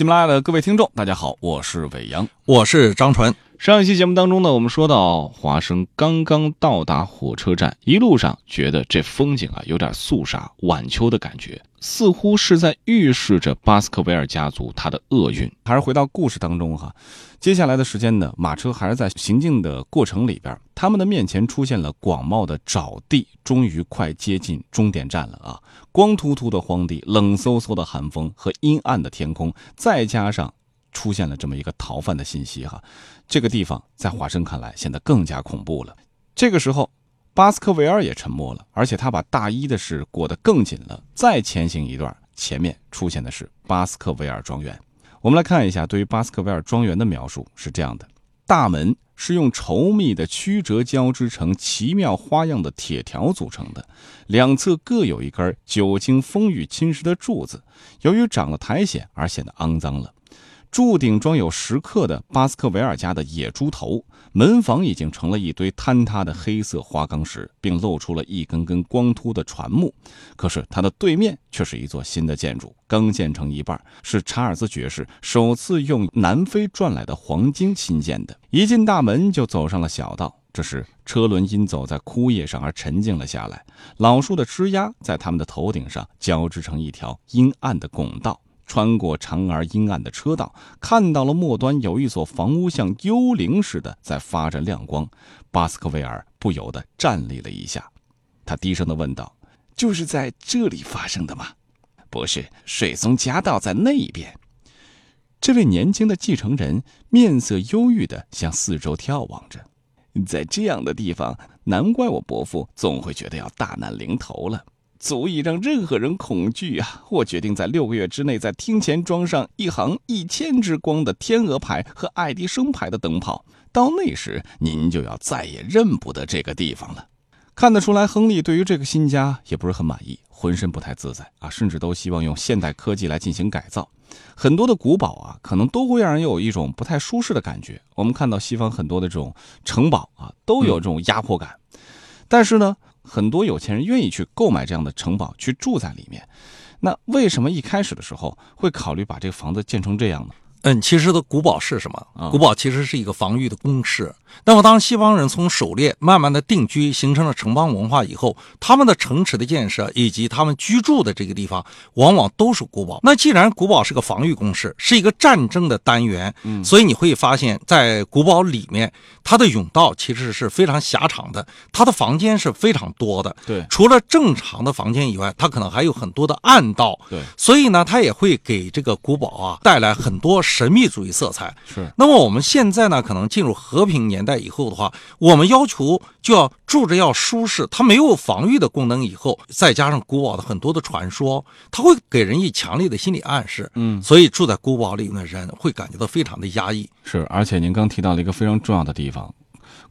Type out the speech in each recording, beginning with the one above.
喜马拉雅的各位听众，大家好，我是伟阳，我是张传。上一期节目当中呢，我们说到华生刚刚到达火车站，一路上觉得这风景啊有点肃杀晚秋的感觉，似乎是在预示着巴斯克维尔家族他的厄运。还是回到故事当中哈，接下来的时间呢，马车还是在行进的过程里边，他们的面前出现了广袤的沼地，终于快接近终点站了啊！光秃秃的荒地，冷飕飕的寒风和阴暗的天空，再加上。出现了这么一个逃犯的信息哈，这个地方在华生看来显得更加恐怖了。这个时候，巴斯克维尔也沉默了，而且他把大衣的事裹得更紧了。再前行一段，前面出现的是巴斯克维尔庄园。我们来看一下对于巴斯克维尔庄园的描述是这样的：大门是用稠密的曲折交织成奇妙花样的铁条组成的，两侧各有一根久经风雨侵蚀的柱子，由于长了苔藓而显得肮脏了。柱顶装有石刻的巴斯克维尔家的野猪头，门房已经成了一堆坍塌的黑色花岗石，并露出了一根根光秃的船木。可是它的对面却是一座新的建筑，刚建成一半，是查尔斯爵士首次用南非赚来的黄金新建的。一进大门就走上了小道，这时车轮因走在枯叶上而沉静了下来，老树的枝丫在他们的头顶上交织成一条阴暗的拱道。穿过长而阴暗的车道，看到了末端有一所房屋，像幽灵似的在发着亮光。巴斯克维尔不由得站立了一下，他低声的问道：“就是在这里发生的吗？”“不是，水松夹道在那一边。”这位年轻的继承人面色忧郁的向四周眺望着，在这样的地方，难怪我伯父总会觉得要大难临头了。足以让任何人恐惧啊！我决定在六个月之内在厅前装上一行一千只光的天鹅牌和爱迪生牌的灯泡。到那时，您就要再也认不得这个地方了。看得出来，亨利对于这个新家也不是很满意，浑身不太自在啊，甚至都希望用现代科技来进行改造。很多的古堡啊，可能都会让人有一种不太舒适的感觉。我们看到西方很多的这种城堡啊，都有这种压迫感。但是呢？很多有钱人愿意去购买这样的城堡，去住在里面。那为什么一开始的时候会考虑把这个房子建成这样呢？嗯，其实的古堡是什么？古堡其实是一个防御的工事。那么，当西方人从狩猎慢慢的定居，形成了城邦文化以后，他们的城池的建设以及他们居住的这个地方，往往都是古堡。那既然古堡是个防御工事，是一个战争的单元，嗯，所以你会发现在古堡里面，它的甬道其实是非常狭长的，它的房间是非常多的。对，除了正常的房间以外，它可能还有很多的暗道。对，所以呢，它也会给这个古堡啊带来很多神秘主义色彩。是。那么我们现在呢，可能进入和平年代。以后的话，我们要求就要住着要舒适，它没有防御的功能。以后再加上古堡的很多的传说，它会给人以强烈的心理暗示。嗯，所以住在古堡里的人会感觉到非常的压抑。是，而且您刚提到了一个非常重要的地方。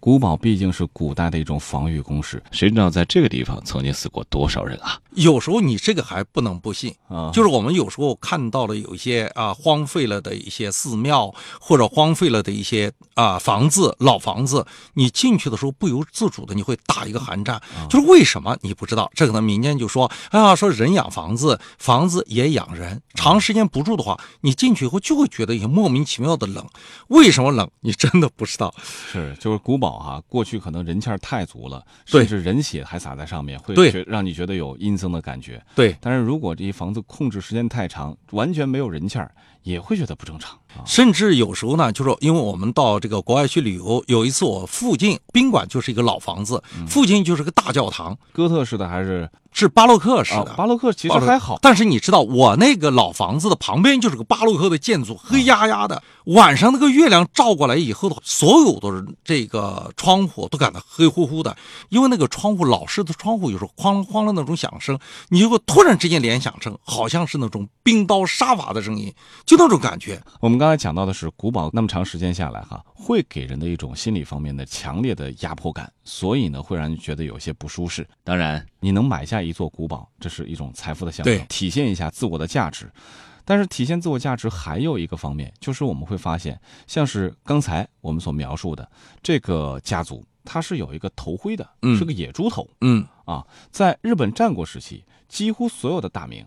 古堡毕竟是古代的一种防御工事，谁知道在这个地方曾经死过多少人啊？有时候你这个还不能不信啊，就是我们有时候看到了有一些啊荒废了的一些寺庙，或者荒废了的一些啊房子、老房子，你进去的时候不由自主的你会打一个寒战，就是为什么你不知道？这可能民间就说啊，说人养房子，房子也养人，长时间不住的话，你进去以后就会觉得一些莫名其妙的冷。为什么冷？你真的不知道。是，就是古堡。啊，过去可能人气儿太足了，甚至人血还洒在上面，会觉让你觉得有阴森的感觉。对，但是如果这些房子控制时间太长，完全没有人气儿，也会觉得不正常。甚至有时候呢，就是因为我们到这个国外去旅游，有一次我附近宾馆就是一个老房子，附近就是个大教堂，哥特式的还是？是巴洛克式的，巴洛克其实还好，但是你知道，我那个老房子的旁边就是个巴洛克的建筑，黑压压的。晚上那个月亮照过来以后的所有的这个窗户都感到黑乎乎的，因为那个窗户老式的窗户有时候哐啷哐啷那种响声，你就会突然之间联想成好像是那种冰刀杀伐的声音，就那种感觉。我们刚才讲到的是古堡，那么长时间下来哈，会给人的一种心理方面的强烈的压迫感，所以呢，会让人觉得有些不舒适。当然，你能买下一座古堡，这是一种财富的象征，体现一下自我的价值。但是体现自我价值还有一个方面，就是我们会发现，像是刚才我们所描述的这个家族，它是有一个头盔的，是个野猪头。嗯啊，在日本战国时期，几乎所有的大名，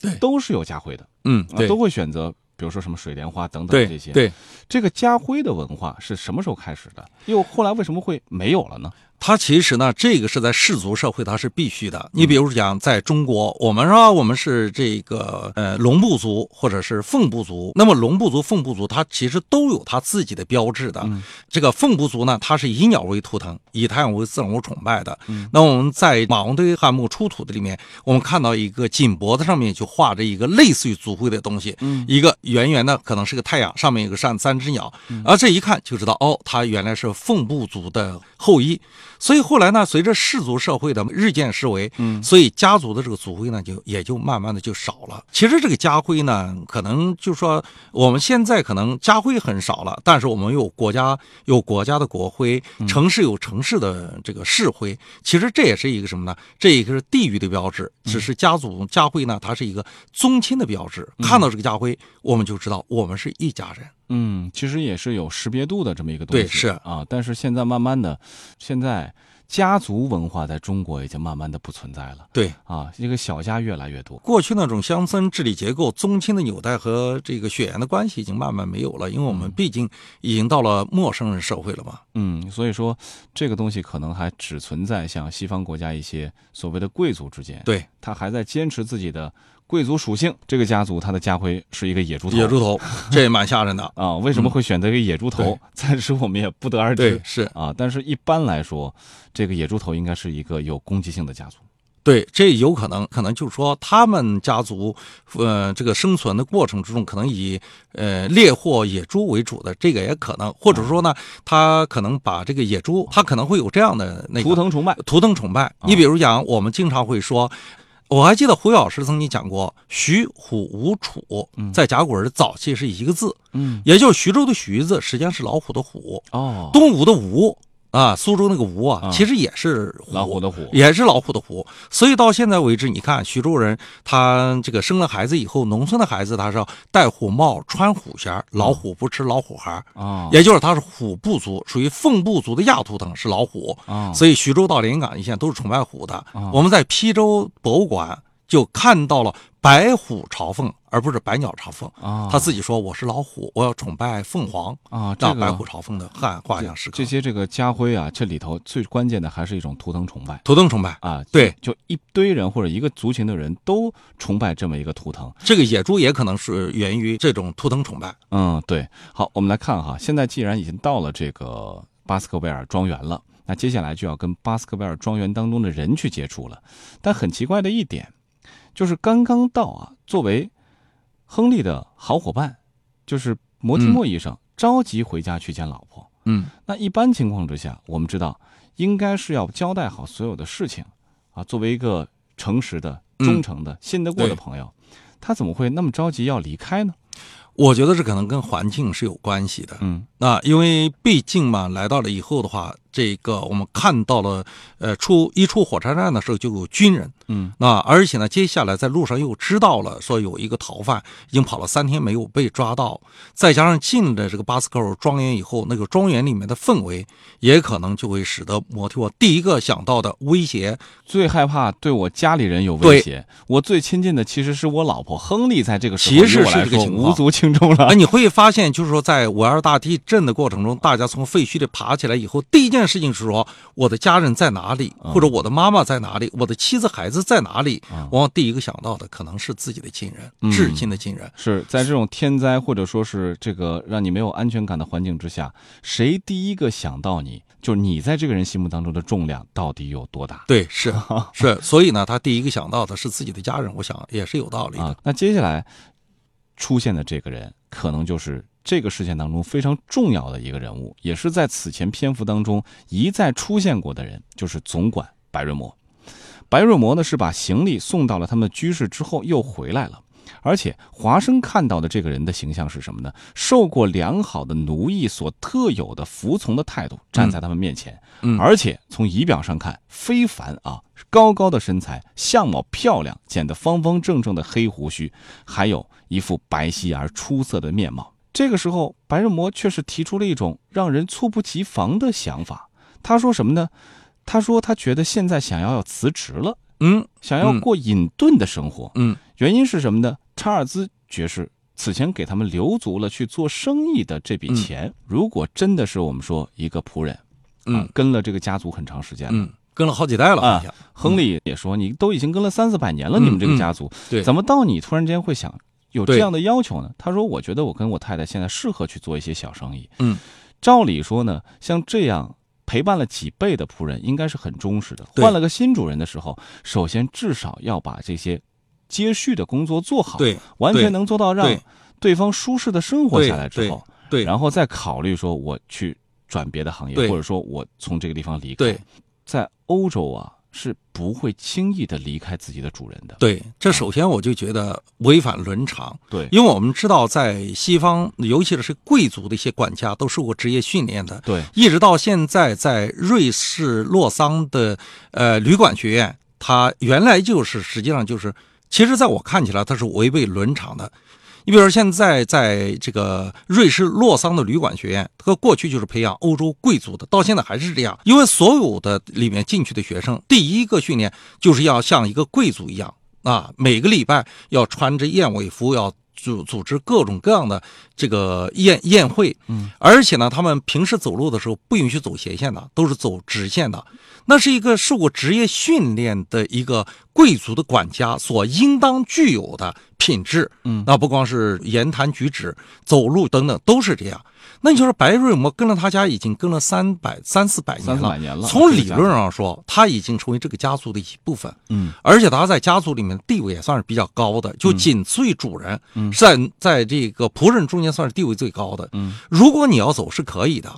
对，都是有家徽的。嗯，都会选择比如说什么水莲花等等这些。对，这个家徽的文化是什么时候开始的？又后来为什么会没有了呢？它其实呢，这个是在氏族社会，它是必须的。你比如讲，在中国，我们说我们是这个呃龙部族或者是凤部族，那么龙部族、凤部族，它其实都有它自己的标志的。这个凤部族呢，它是以鸟为图腾，以太阳为自然物崇拜的。那我们在马王堆汉墓出土的里面，我们看到一个颈脖子上面就画着一个类似于族徽的东西，一个圆圆的，可能是个太阳，上面有个三三只鸟，而这一看就知道，哦，它原来是凤部族的后裔。所以后来呢，随着氏族社会的日渐式微，嗯，所以家族的这个族徽呢，就也就慢慢的就少了。其实这个家徽呢，可能就说我们现在可能家徽很少了，但是我们有国家有国家的国徽，城市有城市的这个市徽。其实这也是一个什么呢？这一个是地域的标志，只是家族家徽呢，它是一个宗亲的标志。看到这个家徽，我们就知道我们是一家人。嗯，其实也是有识别度的这么一个东西。对，是啊，但是现在慢慢的，现在家族文化在中国已经慢慢的不存在了。对啊，一个小家越来越多。过去那种乡村治理结构、宗亲的纽带和这个血缘的关系已经慢慢没有了，因为我们毕竟已经到了陌生人社会了嘛。嗯，所以说这个东西可能还只存在像西方国家一些所谓的贵族之间。对，他还在坚持自己的。贵族属性，这个家族它的家徽是一个野猪头，野猪头，这也蛮吓人的啊！为什么会选择一个野猪头？暂时我们也不得而知。是啊，但是一般来说，这个野猪头应该是一个有攻击性的家族。对，这有可能，可能就是说他们家族，呃，这个生存的过程之中，可能以呃猎获野猪为主的，这个也可能，或者说呢，他可能把这个野猪，他可能会有这样的那个图腾崇拜，图腾崇拜。你比如讲，我们经常会说。我还记得胡老师曾经讲过，徐虎吴楚在甲骨文早期是一个字，嗯，也就是徐州的徐字，实际上是老虎的虎，哦，东吴的吴。啊，苏州那个吴啊，其实也是老虎的虎，也是老虎的虎。所以到现在为止，你看徐州人，他这个生了孩子以后，农村的孩子他是要戴虎帽、穿虎鞋，老虎不吃老虎孩啊，也就是他是虎部族，属于凤部族的亚图腾是老虎啊。所以徐州到连云港一线都是崇拜虎的。我们在邳州博物馆就看到了。白虎朝凤，而不是百鸟朝凤啊！他自己说：“我是老虎，我要崇拜凤凰啊！”这白虎朝凤的汉画像石刻，这些这个家徽啊，这里头最关键的还是一种图腾崇拜。图腾崇拜啊，对，就一堆人或者一个族群的人都崇拜这么一个图腾。这个野猪也可能是源于这种图腾崇拜。嗯，对。好，我们来看哈，现在既然已经到了这个巴斯克维尔庄园了，那接下来就要跟巴斯克维尔庄园当中的人去接触了。但很奇怪的一点。就是刚刚到啊，作为亨利的好伙伴，就是摩提莫医生着急回家去见老婆。嗯，那一般情况之下，我们知道应该是要交代好所有的事情啊。作为一个诚实的、忠诚的、信得过的朋友，他怎么会那么着急要离开呢？我觉得这可能跟环境是有关系的。嗯，那因为毕竟嘛，来到了以后的话。这个我们看到了，呃，出一出火车站的时候就有军人，嗯，那而且呢，接下来在路上又知道了说有一个逃犯已经跑了三天没有被抓到，再加上进了这个巴斯克尔庄园以后，那个庄园里面的氛围也可能就会使得摩提沃第一个想到的威胁，最害怕对我家里人有威胁，我最亲近的其实是我老婆亨利，在这个时候其实是这个情况。无足轻重了。那你会发现，就是说在五二大地震的过程中，大家从废墟里爬起来以后，第一件。事情是说，我的家人在哪里，或者我的妈妈在哪里，我的妻子孩子在哪里？往往第一个想到的可能是自己的亲人，至亲的亲人。是在这种天灾或者说是这个让你没有安全感的环境之下，谁第一个想到你？就是你在这个人心目当中的重量到底有多大？对，是 是，所以呢，他第一个想到的是自己的家人，我想也是有道理的。那接下来出现的这个人，可能就是。这个事件当中非常重要的一个人物，也是在此前篇幅当中一再出现过的人，就是总管白瑞摩。白瑞摩呢是把行李送到了他们居室之后又回来了，而且华生看到的这个人的形象是什么呢？受过良好的奴役所特有的服从的态度，站在他们面前，而且从仪表上看非凡啊，高高的身材，相貌漂亮，剪得方方正正的黑胡须，还有一副白皙而出色的面貌。这个时候，白日魔却是提出了一种让人猝不及防的想法。他说什么呢？他说他觉得现在想要要辞职了，嗯，想要过隐遁的生活，嗯，原因是什么呢？查尔斯爵士此前给他们留足了去做生意的这笔钱。如果真的是我们说一个仆人，嗯，跟了这个家族很长时间了，嗯，跟了好几代了，啊。亨利也说，你都已经跟了三四百年了，你们这个家族，对，怎么到你突然间会想有这样的要求呢？他说，我觉得我跟我太太现在适合去做一些小生意。嗯，照理说呢，像这样。陪伴了几辈的仆人应该是很忠实的。换了个新主人的时候，首先至少要把这些接续的工作做好，对，完全能做到让对方舒适的生活下来之后，对，然后再考虑说我去转别的行业，或者说我从这个地方离开。在欧洲啊。是不会轻易的离开自己的主人的。对，这首先我就觉得违反伦常。对，因为我们知道，在西方，尤其是贵族的一些管家，都受过职业训练的。对，一直到现在，在瑞士洛桑的呃旅馆学院，它原来就是实际上就是，其实在我看起来，它是违背伦常的。你比如说，现在在这个瑞士洛桑的旅馆学院，它过去就是培养欧洲贵族的，到现在还是这样。因为所有的里面进去的学生，第一个训练就是要像一个贵族一样啊，每个礼拜要穿着燕尾服，要组组织各种各样的这个宴宴会。嗯，而且呢，他们平时走路的时候不允许走斜线的，都是走直线的。那是一个受过职业训练的一个贵族的管家所应当具有的品质，嗯，那不光是言谈举止、走路等等都是这样。那你就说白瑞摩跟了他家已经跟了三百三四百年了，从理论上说，他已经成为这个家族的一部分，嗯，而且他在家族里面地位也算是比较高的，就仅次于主人，嗯，在在这个仆人中间算是地位最高的，嗯，如果你要走是可以的，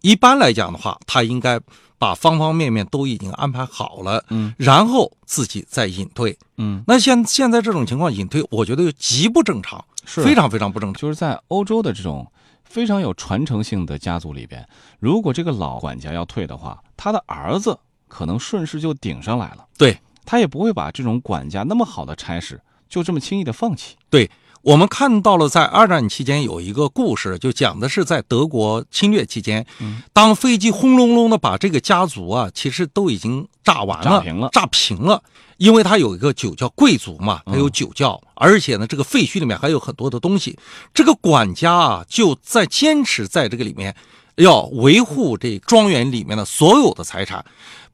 一般来讲的话，他应该。把方方面面都已经安排好了，嗯，然后自己再隐退，嗯，那现现在这种情况隐退，我觉得极不正常，是。非常非常不正常。就是在欧洲的这种非常有传承性的家族里边，如果这个老管家要退的话，他的儿子可能顺势就顶上来了，对。他也不会把这种管家那么好的差事就这么轻易的放弃，对。我们看到了，在二战期间有一个故事，就讲的是在德国侵略期间，当飞机轰隆隆的把这个家族啊，其实都已经炸完了，炸平了，炸平了。因为他有一个酒窖，贵族嘛，他有酒窖，而且呢，这个废墟里面还有很多的东西。这个管家啊，就在坚持在这个里面要维护这庄园里面的所有的财产。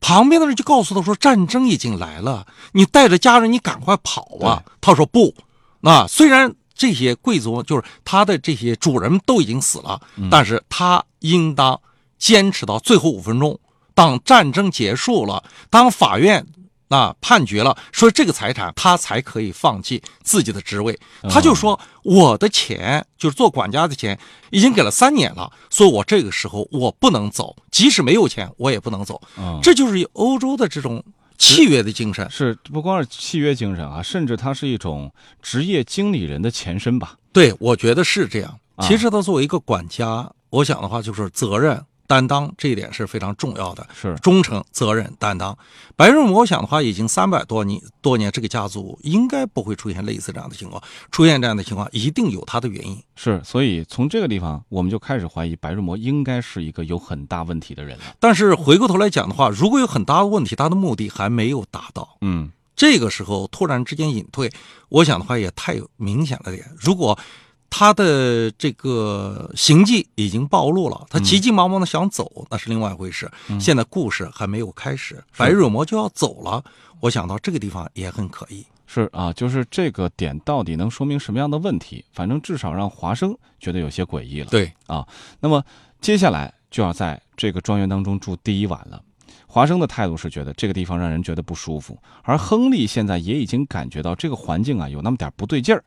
旁边的人就告诉他说：“战争已经来了，你带着家人，你赶快跑啊！”他说：“不。”啊，虽然这些贵族就是他的这些主人都已经死了，但是他应当坚持到最后五分钟。当战争结束了，当法院啊判决了，说这个财产他才可以放弃自己的职位。他就说：“我的钱就是做管家的钱，已经给了三年了，所以我这个时候我不能走，即使没有钱，我也不能走。”这就是欧洲的这种。契约的精神是不光是契约精神啊，甚至它是一种职业经理人的前身吧？对，我觉得是这样。其实他作为一个管家，我想的话就是责任。担当这一点是非常重要的，是忠诚、责任、担当。白日魔想的话，已经三百多年多年，这个家族应该不会出现类似这样的情况。出现这样的情况，一定有他的原因。是，所以从这个地方，我们就开始怀疑白日魔应该是一个有很大问题的人了。但是回过头来讲的话，如果有很大的问题，他的目的还没有达到。嗯，这个时候突然之间隐退，我想的话也太明显了点。如果他的这个行迹已经暴露了，他急急忙忙的想走，那是另外一回事。现在故事还没有开始，白日魔就要走了，我想到这个地方也很可疑。是啊，就是这个点到底能说明什么样的问题？反正至少让华生觉得有些诡异了。对啊，那么接下来就要在这个庄园当中住第一晚了。华生的态度是觉得这个地方让人觉得不舒服，而亨利现在也已经感觉到这个环境啊有那么点不对劲儿。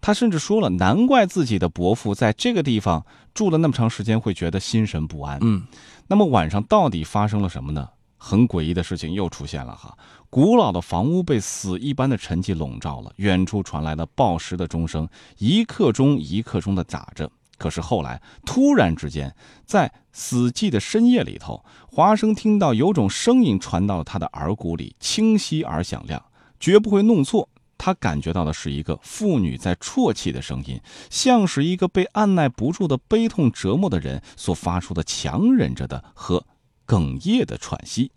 他甚至说了，难怪自己的伯父在这个地方住了那么长时间会觉得心神不安。嗯，那么晚上到底发生了什么呢？很诡异的事情又出现了哈！古老的房屋被死一般的沉寂笼罩了，远处传来了报时的钟声，一刻钟一刻钟的打着。可是后来突然之间，在死寂的深夜里头，华生听到有种声音传到了他的耳骨里，清晰而响亮，绝不会弄错。他感觉到的是一个妇女在啜泣的声音，像是一个被按耐不住的悲痛折磨的人所发出的强忍着的和哽咽的喘息。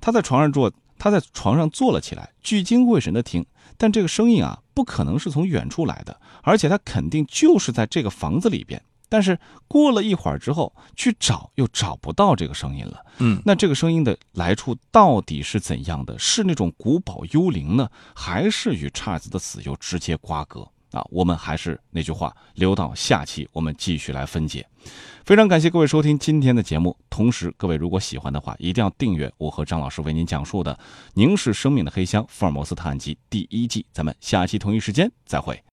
他在床上坐，他在床上坐了起来，聚精会神的听，但这个声音啊，不可能是从远处来的，而且他肯定就是在这个房子里边。但是过了一会儿之后，去找又找不到这个声音了。嗯，那这个声音的来处到底是怎样的？是那种古堡幽灵呢，还是与查尔斯的死有直接瓜葛？啊，我们还是那句话，留到下期我们继续来分解。非常感谢各位收听今天的节目，同时各位如果喜欢的话，一定要订阅我和张老师为您讲述的《凝视生命的黑箱：福尔摩斯探案集》第一季。咱们下期同一时间再会。